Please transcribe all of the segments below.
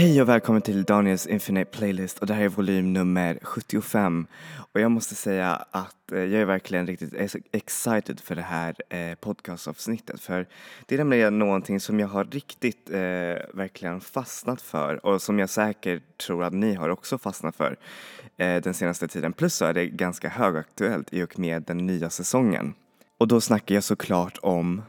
Hej och välkommen till Daniels Infinite Playlist och det här är volym nummer 75. Och jag måste säga att eh, jag är verkligen riktigt excited för det här eh, podcastavsnittet. För det är nämligen någonting som jag har riktigt eh, verkligen fastnat för och som jag säkert tror att ni har också fastnat för eh, den senaste tiden. Plus så är det ganska högaktuellt i och med den nya säsongen. Och då snackar jag såklart om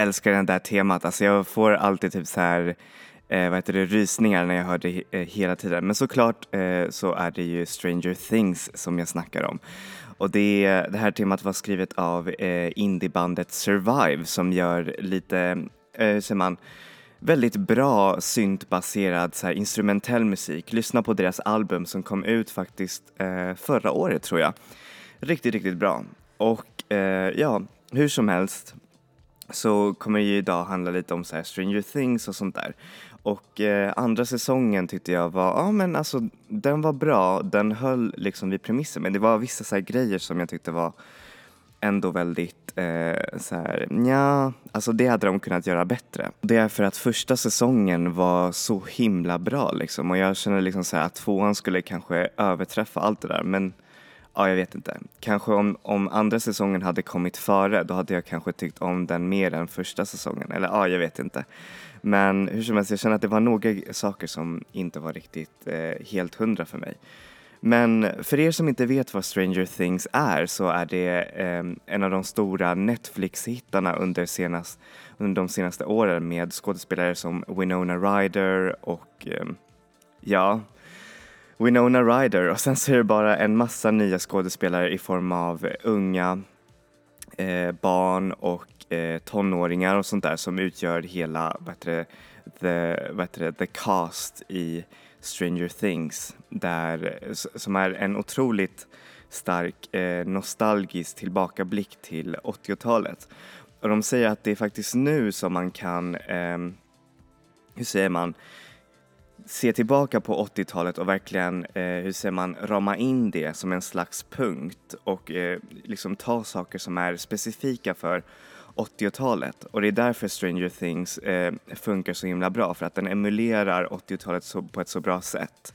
älskar det där temat. Alltså jag får alltid typ så här, eh, vad heter det, rysningar när jag hör det eh, hela tiden. Men såklart eh, så är det ju Stranger Things som jag snackar om. Och det, det här temat var skrivet av eh, indiebandet Survive som gör lite, eh, hur säger man, väldigt bra syntbaserad så här, instrumentell musik. Lyssna på deras album som kom ut faktiskt eh, förra året tror jag. Riktigt, riktigt bra. Och eh, ja, hur som helst så kommer det ju idag handla lite om så här Stranger Things och sånt där. Och eh, andra säsongen tyckte jag var, ja men alltså den var bra, den höll liksom vid premissen men det var vissa så här grejer som jag tyckte var ändå väldigt eh, så här, ja, alltså det hade de kunnat göra bättre. Det är för att första säsongen var så himla bra liksom och jag känner liksom så här att tvåan skulle kanske överträffa allt det där men ja, jag vet inte. Kanske om, om andra säsongen hade kommit före, då hade jag kanske tyckt om den mer än första säsongen. Eller ja, jag vet inte. Men hur som helst, jag känner att det var några saker som inte var riktigt eh, helt hundra för mig. Men för er som inte vet vad Stranger Things är så är det eh, en av de stora Netflix-hittarna under, senast, under de senaste åren med skådespelare som Winona Ryder och eh, ja, Winona Ryder och sen så är det bara en massa nya skådespelare i form av eh, unga eh, barn och eh, tonåringar och sånt där som utgör hela vad heter det, the, vad heter det, the cast i Stranger Things där, som är en otroligt stark eh, nostalgisk tillbakablick till 80-talet. Och de säger att det är faktiskt nu som man kan, eh, hur säger man, se tillbaka på 80-talet och verkligen, eh, hur säger man, rama in det som en slags punkt och eh, liksom ta saker som är specifika för 80-talet och det är därför Stranger Things eh, funkar så himla bra för att den emulerar 80-talet på ett så bra sätt.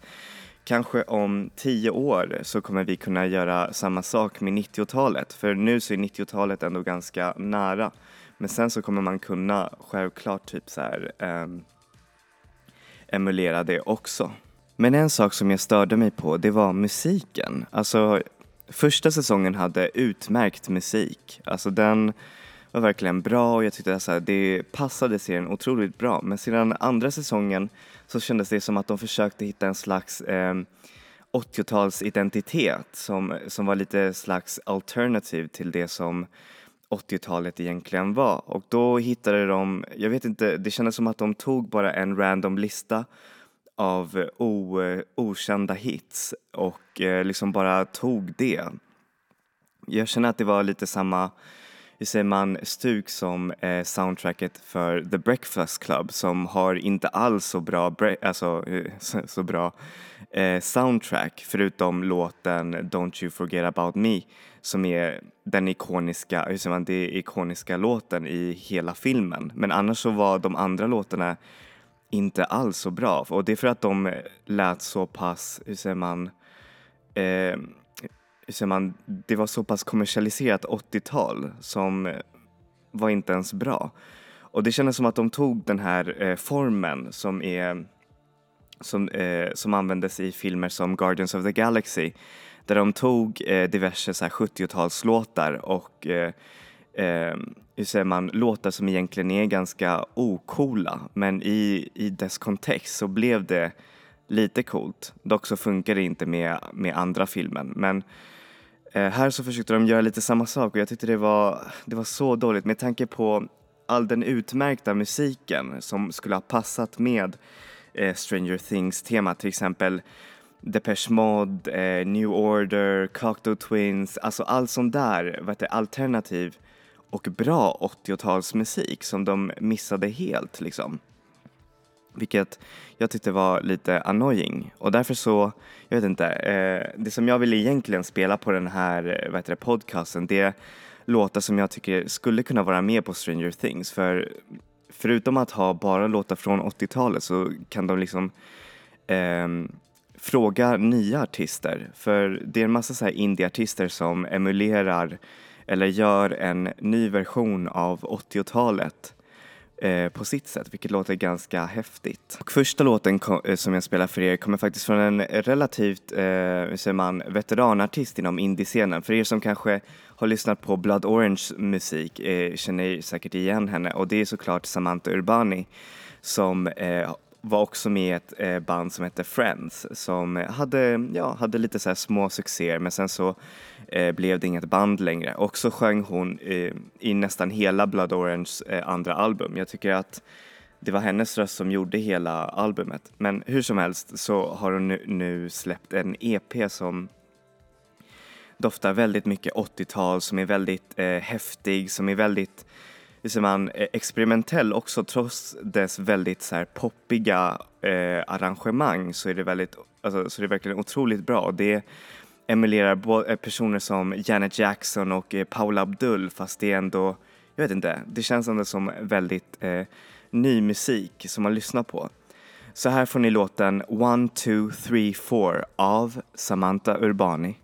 Kanske om tio år så kommer vi kunna göra samma sak med 90-talet för nu så är 90-talet ändå ganska nära men sen så kommer man kunna självklart typ så här eh, emulera det också. Men en sak som jag störde mig på det var musiken. Alltså första säsongen hade utmärkt musik. Alltså den var verkligen bra och jag tyckte att det passade serien otroligt bra. Men sedan andra säsongen så kändes det som att de försökte hitta en slags eh, 80-talsidentitet som, som var lite slags alternativ till det som 80-talet egentligen var och då hittade de, jag vet inte, det kändes som att de tog bara en random lista av o, okända hits och eh, liksom bara tog det. Jag känner att det var lite samma, hur säger man, stuk som eh, soundtracket för The Breakfast Club som har inte alls så bra, alltså, eh, så, så bra eh, soundtrack förutom låten Don't you forget about me som är den ikoniska, hur säger man, det ikoniska låten i hela filmen. Men annars så var de andra låtarna inte alls så bra och det är för att de lät så pass, hur säger man, eh, hur säger man, det var så pass kommersialiserat 80-tal som var inte ens bra. Och det kändes som att de tog den här eh, formen som är som, eh, som användes i filmer som Guardians of the Galaxy där de tog eh, diverse 70-talslåtar och eh, eh, hur säger man, låtar som egentligen är ganska ocoola men i, i dess kontext så blev det lite coolt. Dock så funkar det inte med, med andra filmen men eh, här så försökte de göra lite samma sak och jag tyckte det var, det var så dåligt med tanke på all den utmärkta musiken som skulle ha passat med eh, Stranger Things-temat, till exempel Depeche Mode, eh, New Order, Cocteau Twins, alltså allt sånt där vad heter, alternativ och bra 80-talsmusik som de missade helt liksom. Vilket jag tyckte var lite annoying och därför så, jag vet inte, eh, det som jag ville egentligen spela på den här eh, vad heter det, podcasten det är låtar som jag tycker skulle kunna vara med på Stranger Things för förutom att ha bara låtar från 80-talet så kan de liksom eh, fråga nya artister för det är en massa så här indieartister som emulerar eller gör en ny version av 80-talet eh, på sitt sätt, vilket låter ganska häftigt. Och första låten eh, som jag spelar för er kommer faktiskt från en relativt, eh, hur säger man, veteranartist inom indiescenen. För er som kanske har lyssnat på Blood Orange musik eh, känner säkert igen henne och det är såklart Samantha Urbani som eh, var också med i ett eh, band som hette Friends som hade, ja, hade lite så små succéer men sen så eh, blev det inget band längre och så sjöng hon eh, i nästan hela Blood Oranges eh, andra album. Jag tycker att det var hennes röst som gjorde hela albumet. Men hur som helst så har hon nu, nu släppt en EP som doftar väldigt mycket 80-tal, som är väldigt eh, häftig, som är väldigt hur säger man, eh, experimentell också trots dess väldigt så här poppiga eh, arrangemang så är det väldigt, alltså, så är det verkligen otroligt bra. Det emulerar eh, personer som Janet Jackson och eh, Paula Abdul fast det är ändå, jag vet inte, det känns ändå som väldigt eh, ny musik som man lyssnar på. Så här får ni låten One, Two, Three, Four av Samantha Urbani.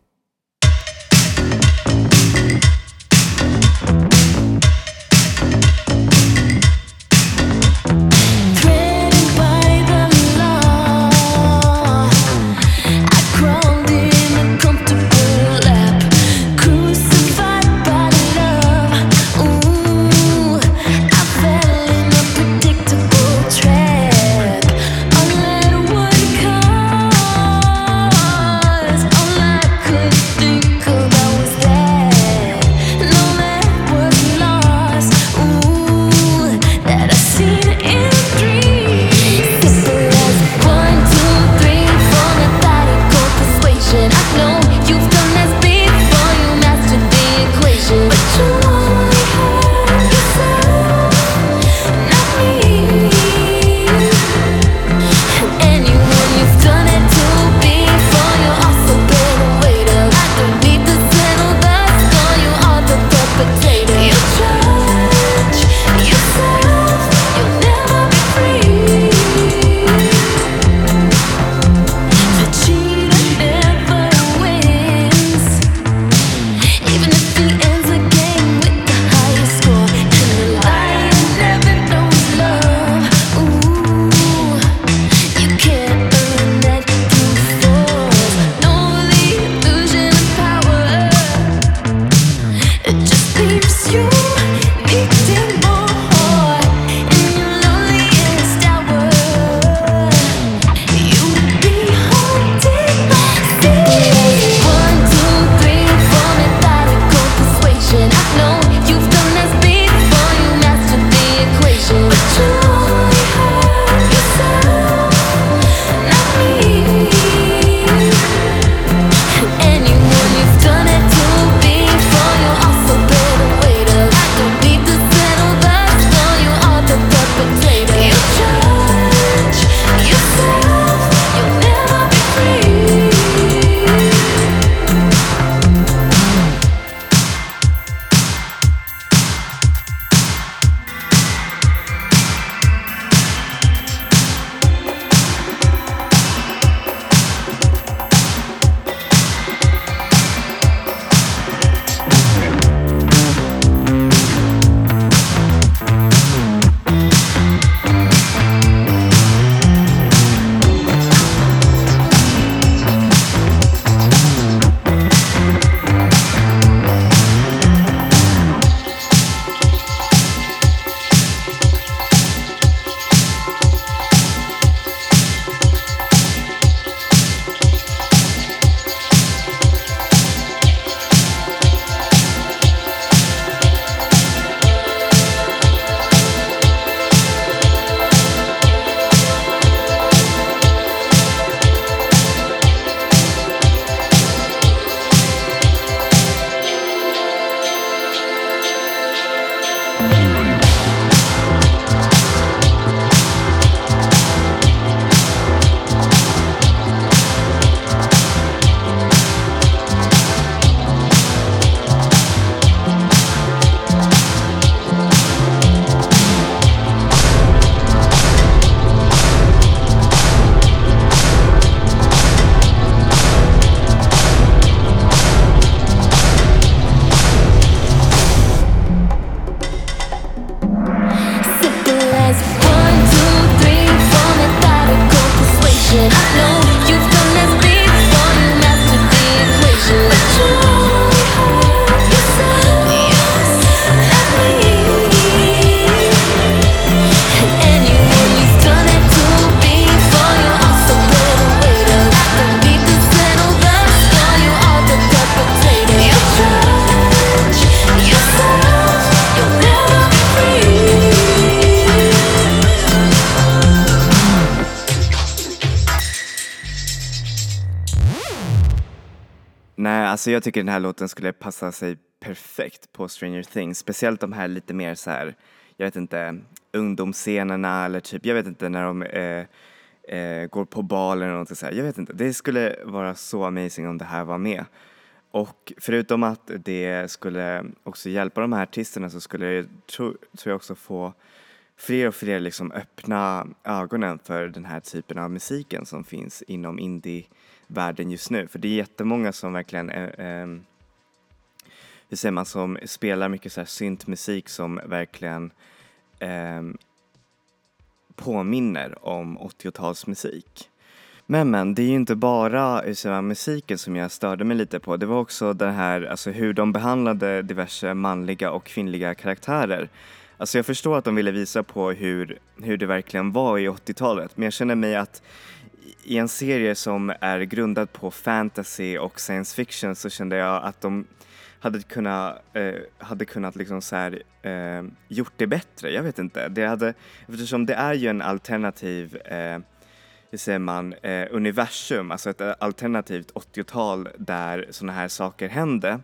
Alltså jag tycker den här låten skulle passa sig perfekt på Stranger Things. Speciellt de här lite mer så här, jag vet inte, ungdomsscenerna eller typ, jag vet inte när de eh, eh, går på bal eller något så här. Jag vet inte, det skulle vara så amazing om det här var med. Och förutom att det skulle också hjälpa de här artisterna så skulle det, tror, tror jag också få fler och fler liksom öppna ögonen för den här typen av musiken som finns inom indie världen just nu. För det är jättemånga som verkligen eh, eh, hur säger man, som spelar mycket så här syntmusik som verkligen eh, påminner om 80-talsmusik. Men men, det är ju inte bara musiken som jag störde mig lite på. Det var också det här, alltså hur de behandlade diverse manliga och kvinnliga karaktärer. Alltså jag förstår att de ville visa på hur, hur det verkligen var i 80-talet, men jag känner mig att i en serie som är grundad på fantasy och science fiction så kände jag att de hade kunnat, eh, hade kunnat liksom så här, eh, gjort det bättre. Jag vet inte. Det hade, eftersom det är ju en alternativ eh, hur säger man, eh, universum, alltså ett eh, alternativt 80-tal där sådana här saker hände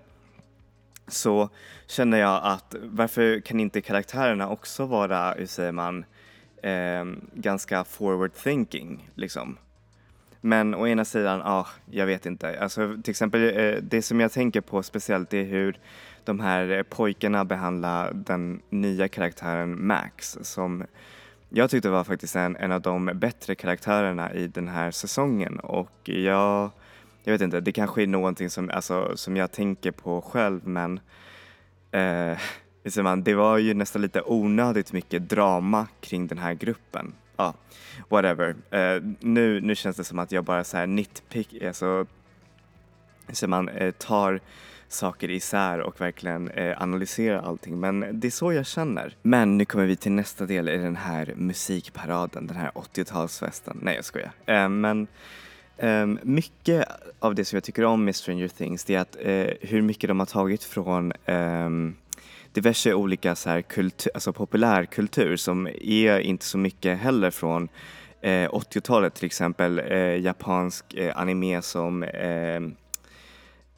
så känner jag att varför kan inte karaktärerna också vara, hur säger man, eh, ganska forward thinking liksom. Men å ena sidan, ja, ah, jag vet inte. Alltså till exempel eh, det som jag tänker på speciellt är hur de här pojkarna behandlar den nya karaktären Max som jag tyckte var faktiskt en, en av de bättre karaktärerna i den här säsongen och jag, jag vet inte, det kanske är någonting som, alltså, som jag tänker på själv men eh, det var ju nästan lite onödigt mycket drama kring den här gruppen. Ja, whatever. Uh, nu, nu känns det som att jag bara så här nitpick, alltså, så man uh, tar saker isär och verkligen eh, analysera allting. Men det är så jag känner. Men nu kommer vi till nästa del i den här musikparaden, den här 80-talsfesten. Nej jag skojar. Eh, men eh, mycket av det som jag tycker om med Stranger Things det är att eh, hur mycket de har tagit från ehm, diverse olika så här kultur, alltså populärkultur som är inte så mycket heller från eh, 80-talet till exempel eh, japansk eh, anime som eh,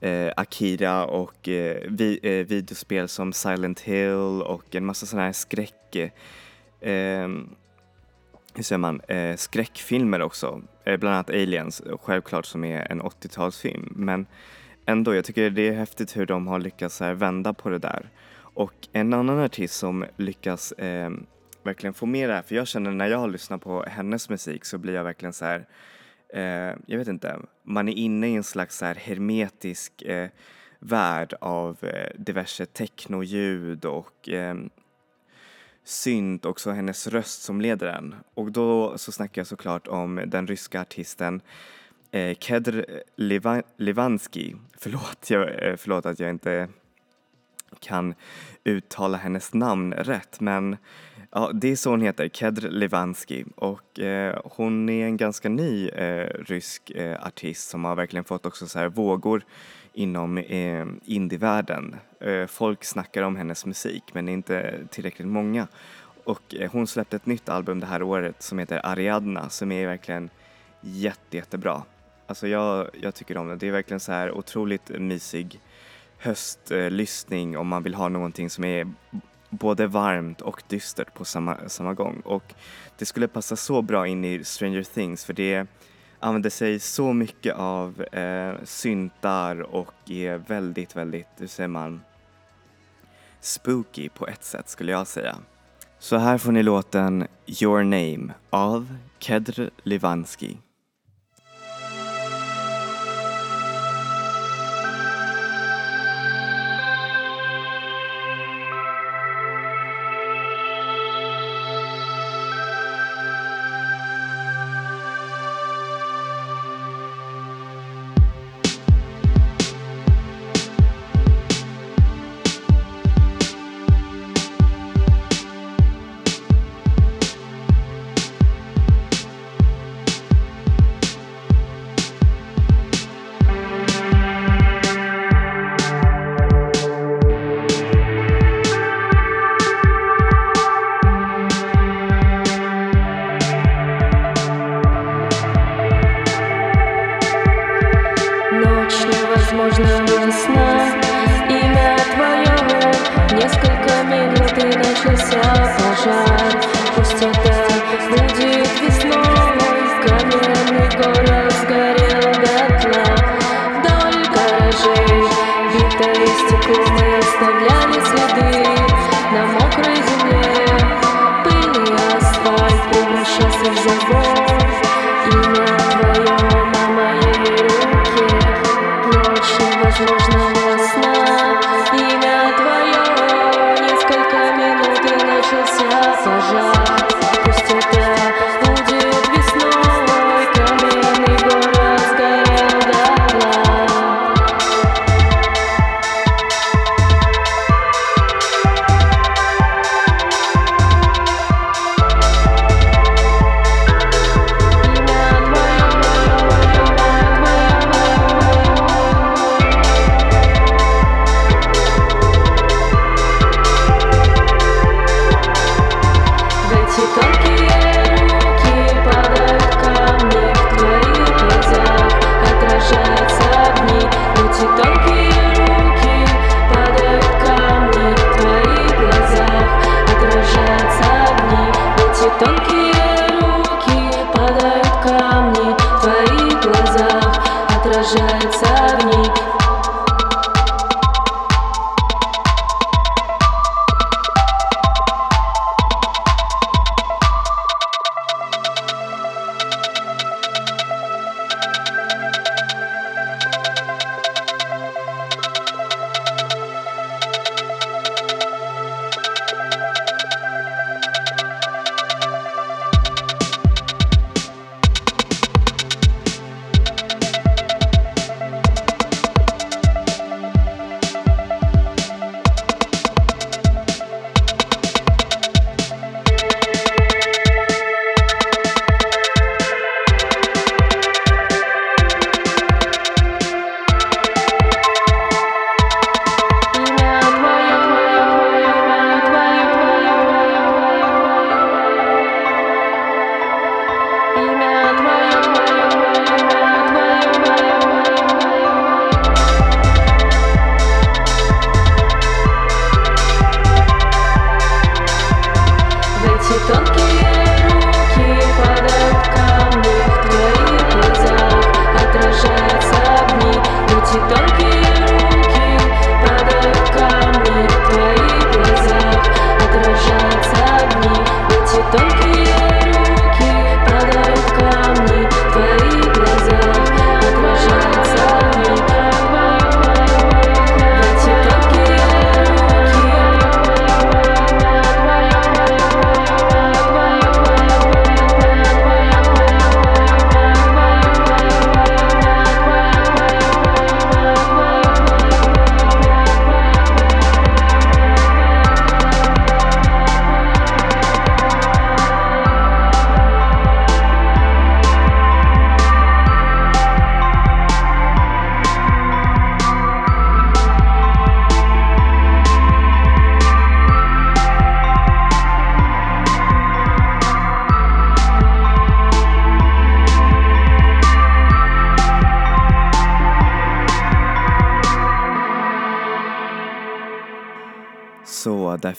eh, Akira och eh, vi, eh, videospel som Silent Hill och en massa sådana här skräck eh, ehm, hur säger man, eh, skräckfilmer också. Eh, bland annat Aliens, självklart som är en 80-talsfilm. Men ändå, jag tycker det är häftigt hur de har lyckats här, vända på det där. Och en annan artist som lyckas eh, verkligen få med det här, för jag känner när jag lyssnar på hennes musik så blir jag verkligen så här eh, jag vet inte, man är inne i en slags så här hermetisk eh, värld av eh, diverse technoljud och eh, synt, också hennes röst som leder den. Och då så snackar jag såklart om den ryska artisten eh, Kedr Livan Livansky. Förlåt, jag, eh, förlåt att jag inte kan uttala hennes namn rätt men Ja, det är så hon heter, Kedr Levansky och eh, hon är en ganska ny eh, rysk eh, artist som har verkligen fått också så här vågor inom eh, indievärlden. Eh, folk snackar om hennes musik men inte tillräckligt många. Och eh, hon släppte ett nytt album det här året som heter Ariadna som är verkligen jätte, jättebra. Alltså jag, jag tycker om det. Det är verkligen så här otroligt mysig höstlyssning om man vill ha någonting som är både varmt och dystert på samma, samma gång. Och det skulle passa så bra in i Stranger Things för det använder sig så mycket av eh, syntar och är väldigt, väldigt, hur säger man, spooky på ett sätt skulle jag säga. Så här får ni låten Your Name av Kedr Livansky. Невозможного сна. Имя твое Несколько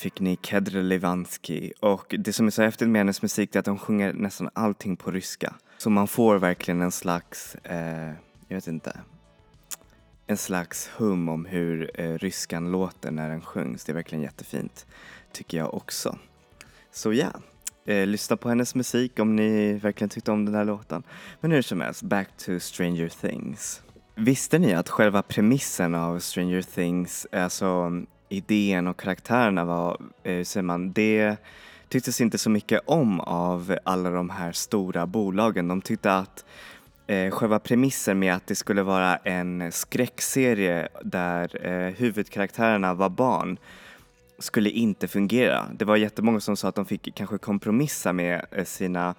fick ni Kedre Levansky och det som är så häftigt med hennes musik är att hon sjunger nästan allting på ryska. Så man får verkligen en slags, eh, jag vet inte, en slags hum om hur eh, ryskan låter när den sjungs. Det är verkligen jättefint, tycker jag också. Så ja, eh, lyssna på hennes musik om ni verkligen tyckte om den här låten. Men hur som helst, back to Stranger Things. Visste ni att själva premissen av Stranger Things, alltså idén och karaktärerna var, eh, hur säger man, det tycktes inte så mycket om av alla de här stora bolagen. De tyckte att eh, själva premissen med att det skulle vara en skräckserie där eh, huvudkaraktärerna var barn skulle inte fungera. Det var jättemånga som sa att de fick kanske kompromissa med eh, sina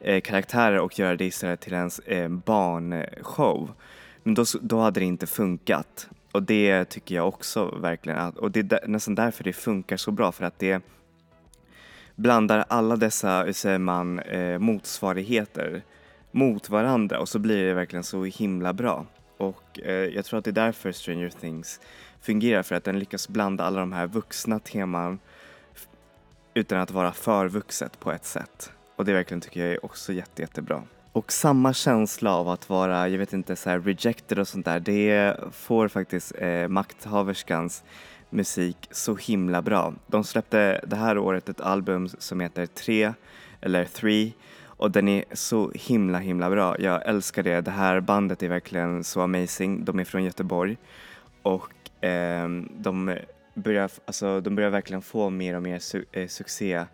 eh, karaktärer och göra det istället till en eh, barnshow. Men då, då hade det inte funkat. Och det tycker jag också verkligen, att, och det är nästan därför det funkar så bra för att det blandar alla dessa, hur säger man, eh, motsvarigheter mot varandra och så blir det verkligen så himla bra. och eh, jag tror att det är därför Stranger Things fungerar för att den lyckas blanda alla de här vuxna teman utan att vara för vuxet på ett sätt. Och det verkligen tycker jag är också jätte, jättebra. Och samma känsla av att vara, jag vet inte, så här rejected och sånt där, det får faktiskt eh, makthaverskans musik så himla bra. De släppte det här året ett album som heter 3 eller 3 och den är så himla himla bra. Jag älskar det. Det här bandet är verkligen så amazing. De är från Göteborg och eh, de, börjar, alltså, de börjar verkligen få mer och mer su- eh, succé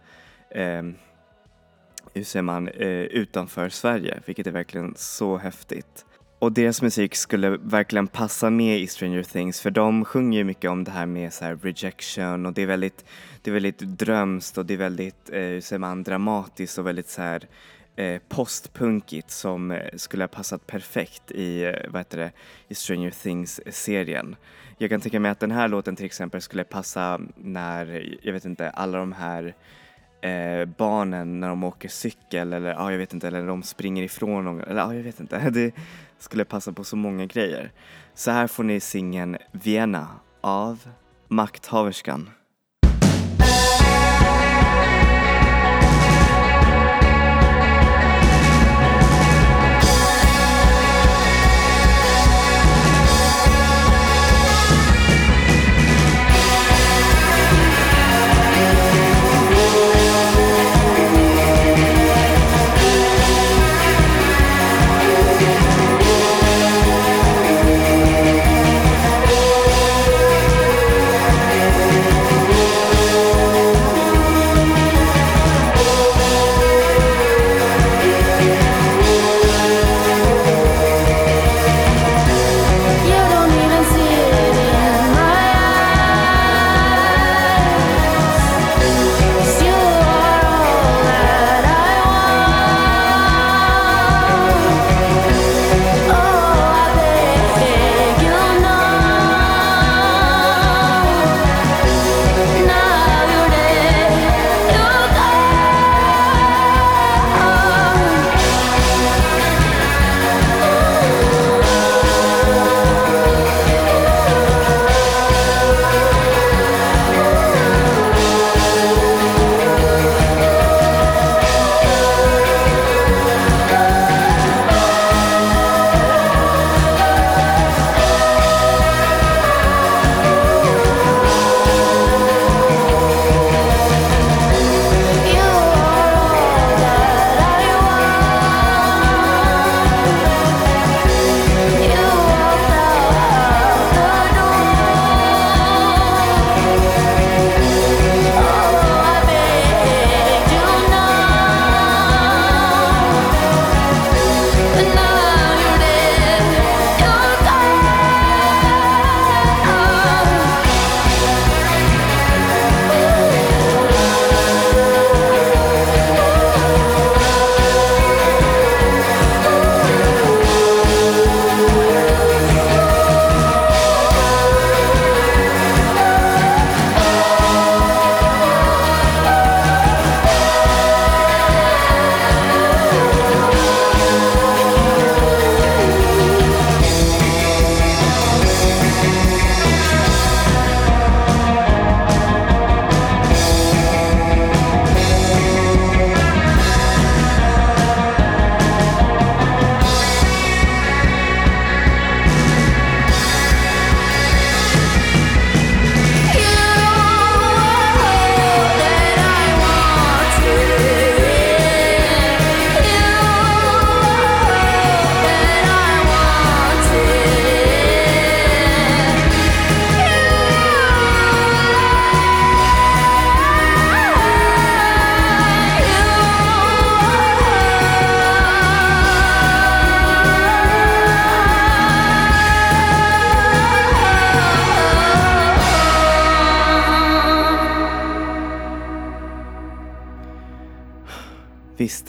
Eh, hur säger man, eh, utanför Sverige, vilket är verkligen så häftigt. Och deras musik skulle verkligen passa med i Stranger Things för de sjunger ju mycket om det här med så här rejection och det är väldigt, det är väldigt drömskt och det är väldigt, eh, hur säger man, dramatiskt och väldigt så här eh, postpunkigt som eh, skulle ha passat perfekt i, eh, vad heter det, i Stranger Things-serien. Jag kan tänka mig att den här låten till exempel skulle passa när, jag vet inte, alla de här eh, barnen när de åker cykel eller ja, jag vet inte, eller när de springer ifrån någon, eller ja, jag vet inte. Det skulle passa på så många grejer. Så här får ni singeln Vienna av Makthaverskan.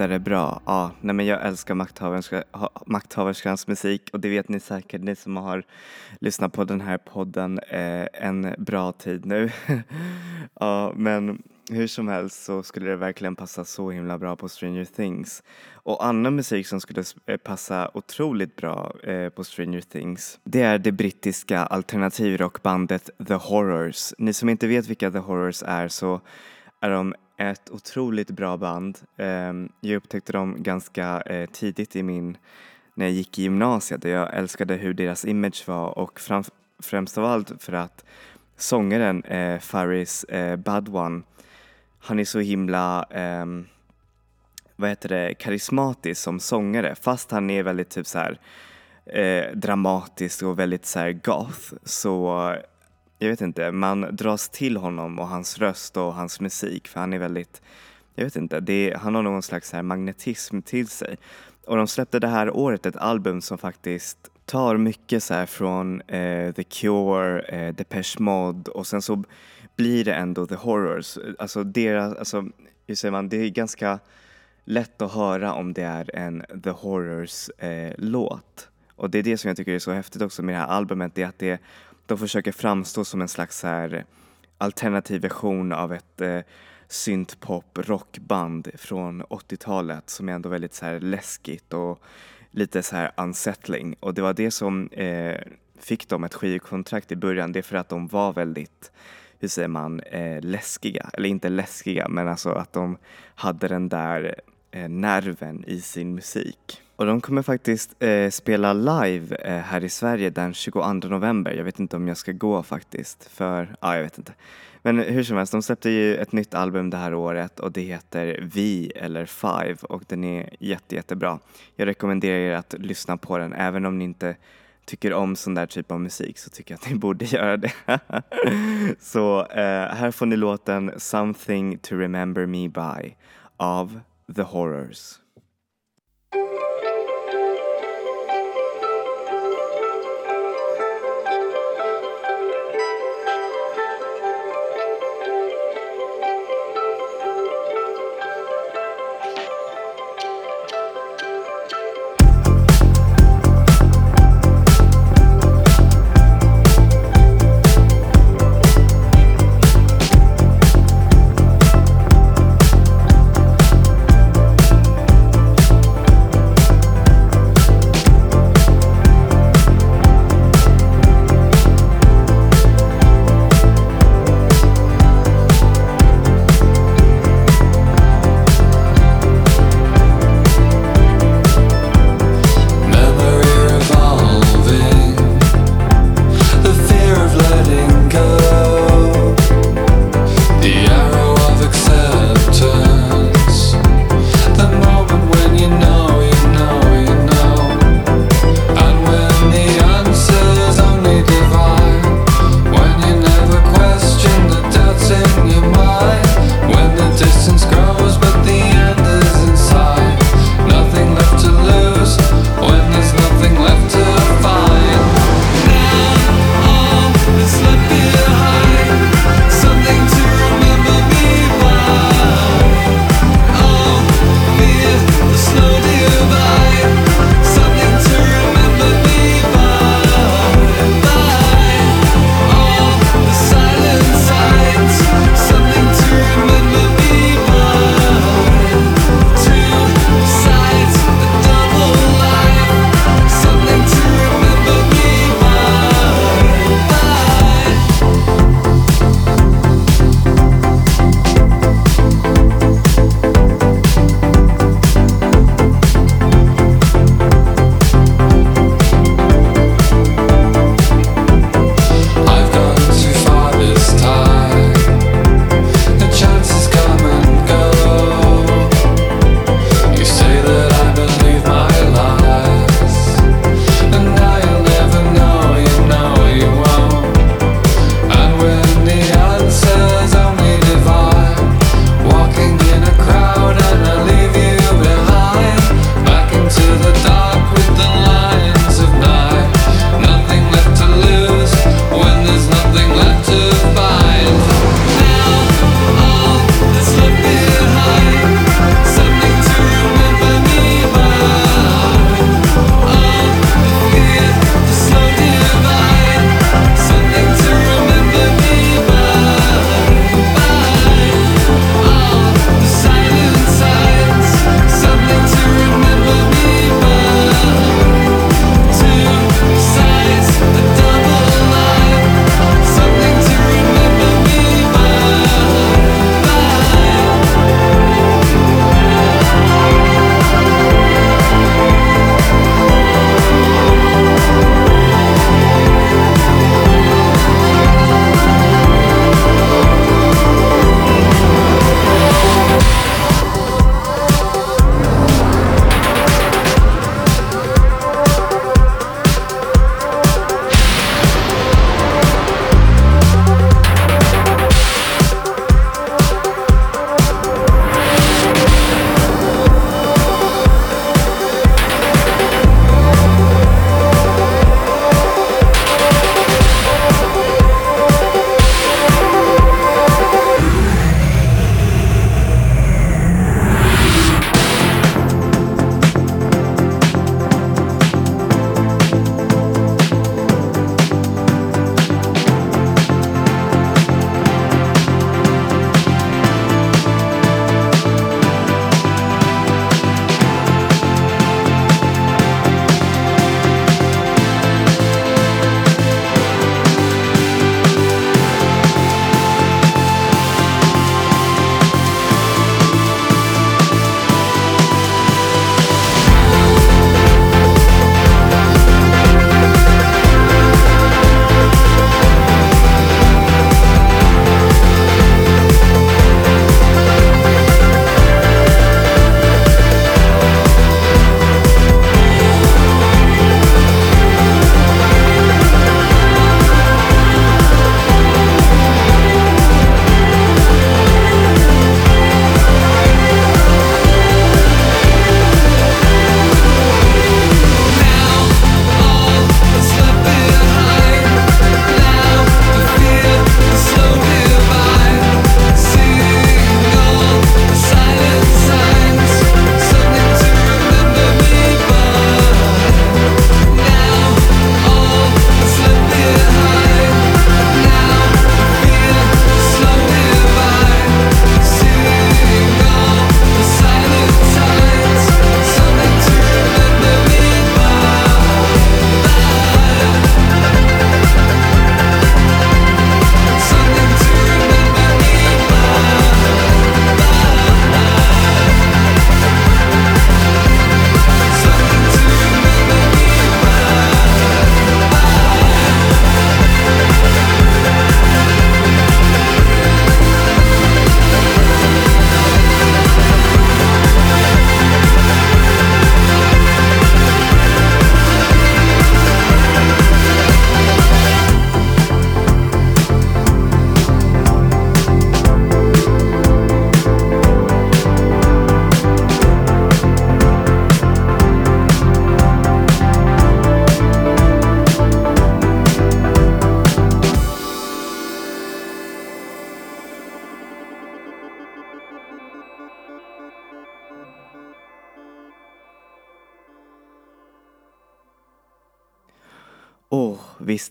Är det bra? Ja, nej men jag älskar makthaverska, makthaverskans musik och det vet ni säkert, ni som har lyssnat på den här podden eh, en bra tid nu. ja, men hur som helst så skulle det verkligen passa så himla bra på Stranger Things. Och annan musik som skulle eh, passa otroligt bra eh, på Stranger Things det är det brittiska alternativrockbandet The Horrors. Ni som inte vet vilka The Horrors är så är de ett otroligt bra band. Ehm, jag upptäckte dem ganska eh, tidigt i min när jag gick i gymnasiet och jag älskade hur deras image var och fram, främst av allt för att sångaren eh, Faris eh, Badwan han är så himla eh, vad heter det, karismatisk som sångare fast han är väldigt typ så här eh, dramatisk och väldigt så här goth så jag vet inte, man dras till honom och hans röst och hans musik för han är väldigt, jag vet inte, det, han har någon slags här magnetism till sig. Och de släppte det här året ett album som faktiskt tar mycket så här från eh, The Cure, eh, Depeche Mode och sen så blir det ändå The Horrors. Alltså deras, alltså hur säger man, det är ganska lätt att höra om det är en The Horrors eh, låt. Och det är det som jag tycker är så häftigt också med det här albumet, det är att det, de försöker framstå som en slags här eh, alternativ version av ett eh, syntpop rockband från 80-talet som är ändå väldigt så här läskigt och lite så här unsettling och det var det som eh, fick dem ett skivkontrakt i början. Det är för att de var väldigt, hur säger man, eh, läskiga. Eller inte läskiga men alltså att de hade den där eh, nerven i sin musik. Och de kommer faktiskt eh, spela live eh, här i Sverige den 22 november. Jag vet inte om jag ska gå faktiskt för, ja ah, jag vet inte. Men hur som helst, de släppte ju ett nytt album det här året och det heter Vi eller Five och den är jätte, jättebra. Jag rekommenderar er att lyssna på den även om ni inte tycker om sån där typ av musik så tycker jag att ni borde göra det. så eh, här får ni låten Something to remember me by av The Horrors.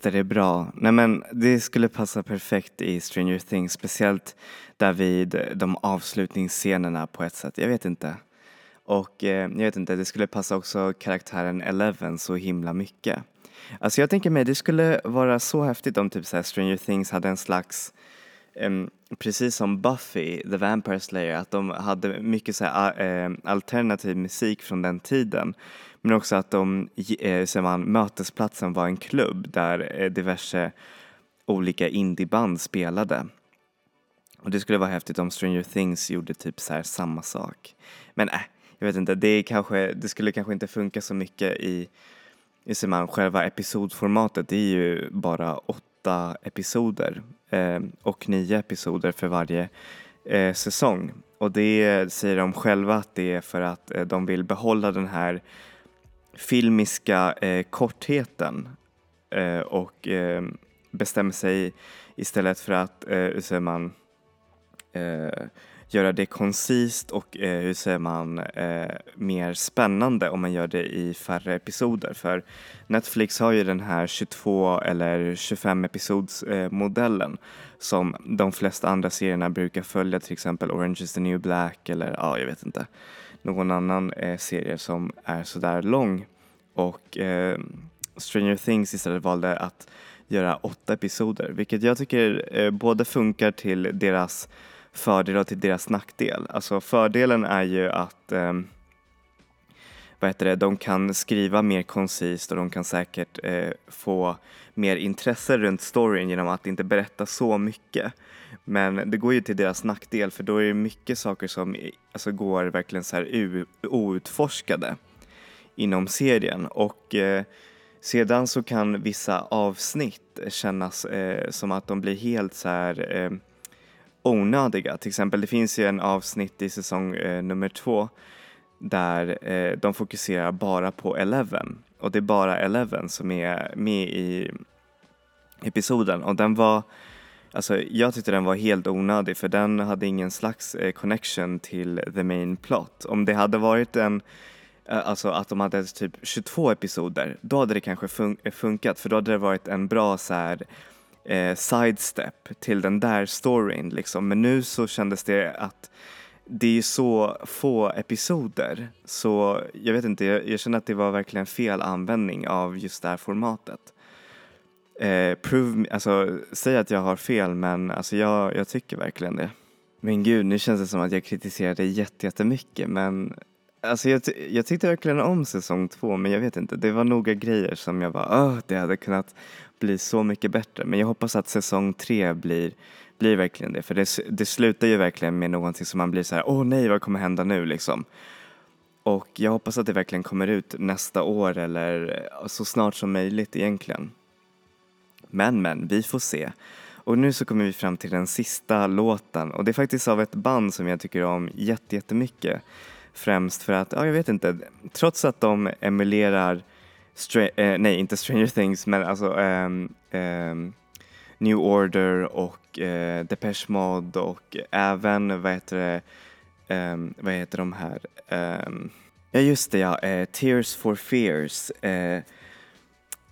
Visst är det bra. Nej men det skulle passa perfekt i Stranger Things, speciellt där vid de avslutningsscenerna på ett sätt. Jag vet inte. Och eh, jag vet inte, det skulle passa också karaktären Eleven så himla mycket. Alltså jag tänker mig, det skulle vara så häftigt om typ så här Stranger Things hade en slags Um, precis som Buffy, The Vampire Slayer, att de hade mycket så här, eh, alternativ musik från den tiden. Men också att de, eh, man, mötesplatsen var en klubb där eh, diverse olika indieband spelade. Och det skulle vara häftigt om Stranger Things gjorde typ så här samma sak. Men äh, jag vet inte, det, kanske, det skulle kanske inte funka så mycket i, i ser man, själva episodformatet. Det är ju bara åtta episoder eh, och nio episoder för varje eh, säsong. Och det säger de själva att det är för att eh, de vill behålla den här filmiska eh, kortheten eh, och eh, bestämmer sig istället för att, eh, hur säger man, eh, göra det koncist och eh, hur säger man, eh, mer spännande om man gör det i färre episoder. För Netflix har ju den här 22 eller 25 episods eh, modellen som de flesta andra serierna brukar följa, till exempel Orange is the new black eller ja, jag vet inte, någon annan eh, serie som är sådär lång. Och eh, Stranger Things istället valde att göra åtta episoder, vilket jag tycker eh, både funkar till deras fördel och till deras nackdel. Alltså fördelen är ju att eh, vad heter det, de kan skriva mer koncist och de kan säkert eh, få mer intresse runt storyn genom att inte berätta så mycket. Men det går ju till deras nackdel för då är det mycket saker som alltså, går verkligen så här outforskade inom serien. Och eh, sedan så kan vissa avsnitt kännas eh, som att de blir helt så här eh, onödiga. Till exempel det finns ju en avsnitt i säsong eh, nummer två där eh, de fokuserar bara på Eleven. Och det är bara Eleven som är med i episoden. Och den var Alltså jag tyckte den var helt onödig för den hade ingen slags eh, connection till the main plot. Om det hade varit en, eh, alltså att de hade typ 22 episoder, då hade det kanske fun- eh, funkat för då hade det varit en bra så här eh, sidestep till den där storyn liksom. Men nu så kändes det att det är ju så få episoder så jag vet inte, jag, jag känner att det var verkligen fel användning av just det här formatet. Eh, prove, me- alltså, säg att jag har fel men alltså, jag, jag tycker verkligen det. Men gud, nu känns det som att jag kritiserade jätte- jättemycket men alltså, jag, jag tyckte verkligen om säsong två men jag vet inte, det var några grejer som jag bara, åh, det hade kunnat bli så mycket bättre. Men jag hoppas att säsong tre blir, blir verkligen det för det, det slutar ju verkligen med någonting som man blir så här, åh nej, vad kommer hända nu liksom? Och jag hoppas att det verkligen kommer ut nästa år eller eh, så snart som möjligt egentligen. Men men, vi får se. Och nu så kommer vi fram till den sista låten och det är faktiskt av ett band som jag tycker om jätte- jättemycket. Främst för att, ja jag vet inte, trots att de emulerar, Stra- eh, nej inte Stranger Things men alltså ehm, ehm, New Order och eh, Depeche Mode och även vad heter det, ehm, vad heter de här, Ehm, ja just det ja, eh, Tears for Fears. Eh,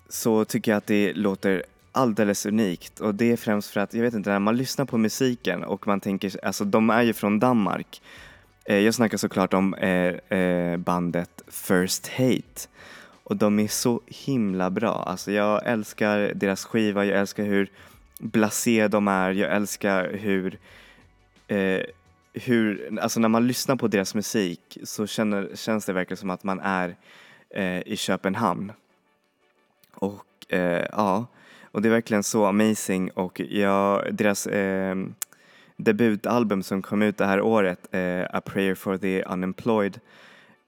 så tycker jag att det låter alldeles unikt och det är främst för att, jag vet inte, när man lyssnar på musiken och man tänker, alltså de är ju från Danmark. Eh, jag snackar såklart om eh, eh, bandet First Hate och de är så himla bra. Alltså jag älskar deras skiva, jag älskar hur blasé de är, jag älskar hur eh, hur, alltså när man lyssnar på deras musik så känner, känns det verkligen som att man är eh, i Köpenhamn. Och eh, ja, och det är verkligen så amazing. Och jag, deras eh, debutalbum som kom ut det här året, eh, A Prayer for the Unemployed,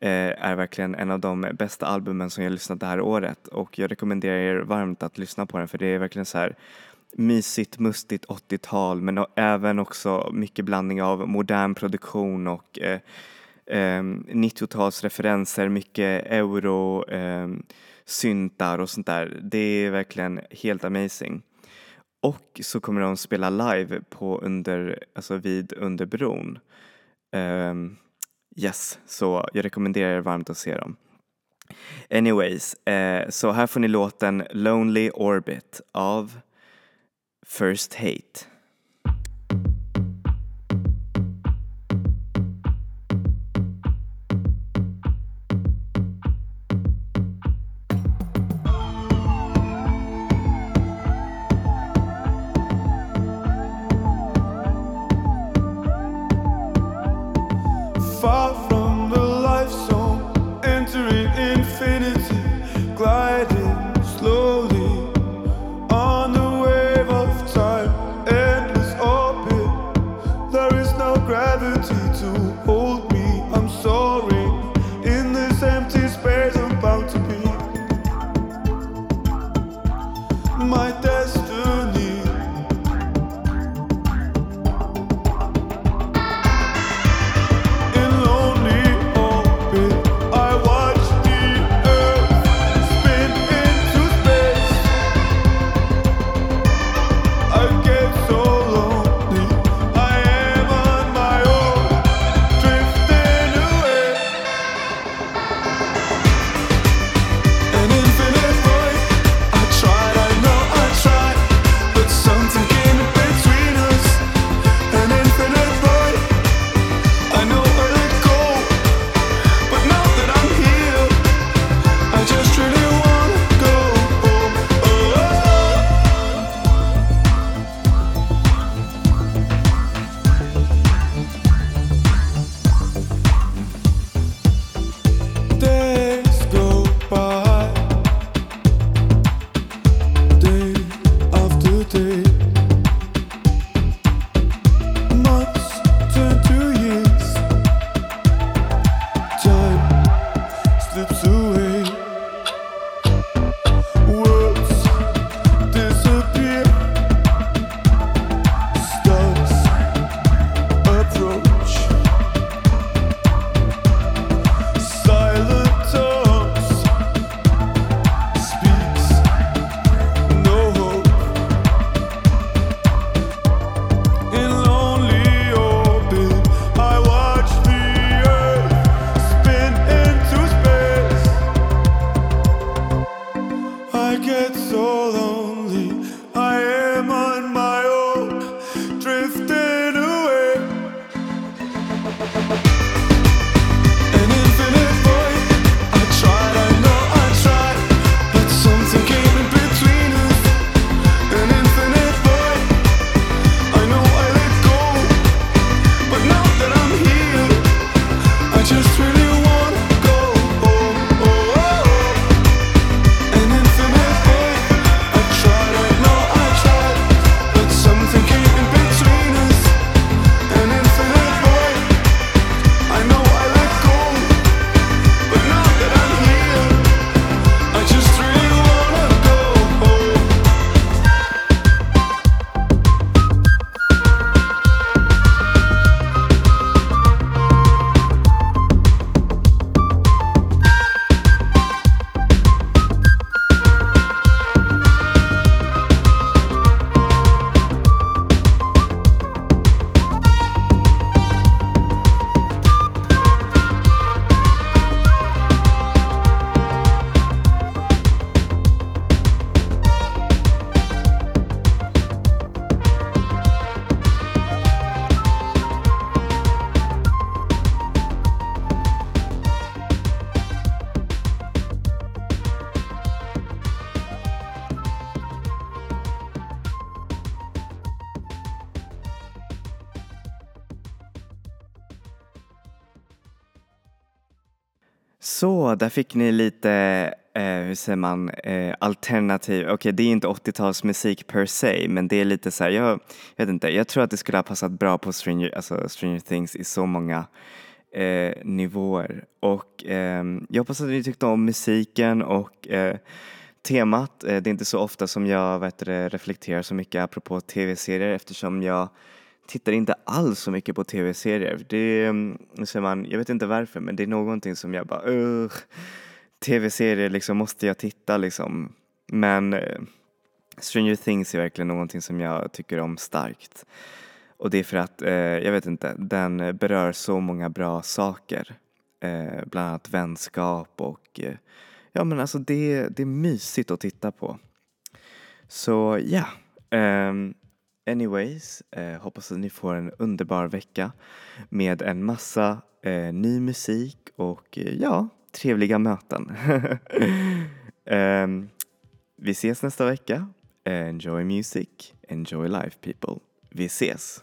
eh, är verkligen en av de bästa albumen som jag lyssnat det här året. Och jag rekommenderar er varmt att lyssna på den för det är verkligen så här mysigt, mustigt 80-tal men även också mycket blandning av modern produktion och eh, eh, 90-talsreferenser, mycket euro, eh, syntar och sånt där. Det är verkligen helt amazing. Och så kommer de spela live på under, alltså vid under bron. Ehm, yes, så jag rekommenderar er varmt att se dem. Anyways, eh, så här får ni låten Lonely Orbit av First Hate. Där fick ni lite, eh, hur säger man, eh, alternativ. Okej, det är inte 80-talsmusik per se, men det är lite så här, jag, jag vet inte, jag tror att det skulle ha passat bra på Stranger, alltså Stranger Things i så många eh, nivåer. Och eh, jag hoppas att ni tyckte om musiken och eh, temat. Eh, det är inte så ofta som jag vet reflekterar så mycket apropå tv-serier eftersom jag tittar inte alls så mycket på tv-serier. Det mm, är, man, jag vet inte varför men det är någonting som jag bara Ugh, tv-serier liksom måste jag titta liksom. Men eh, Stranger Things är verkligen någonting som jag tycker om starkt. Och det är för att, eh, jag vet inte, den berör så många bra saker. eh, bland annat vänskap och eh, ja men alltså det, det är mysigt att titta på. Så ja, ehm, anyways, eh, hoppas att ni får en underbar vecka med en massa eh, ny musik och eh, ja, trevliga möten. Ehm, vi ses nästa vecka. Eh, enjoy music, enjoy life people. Vi ses!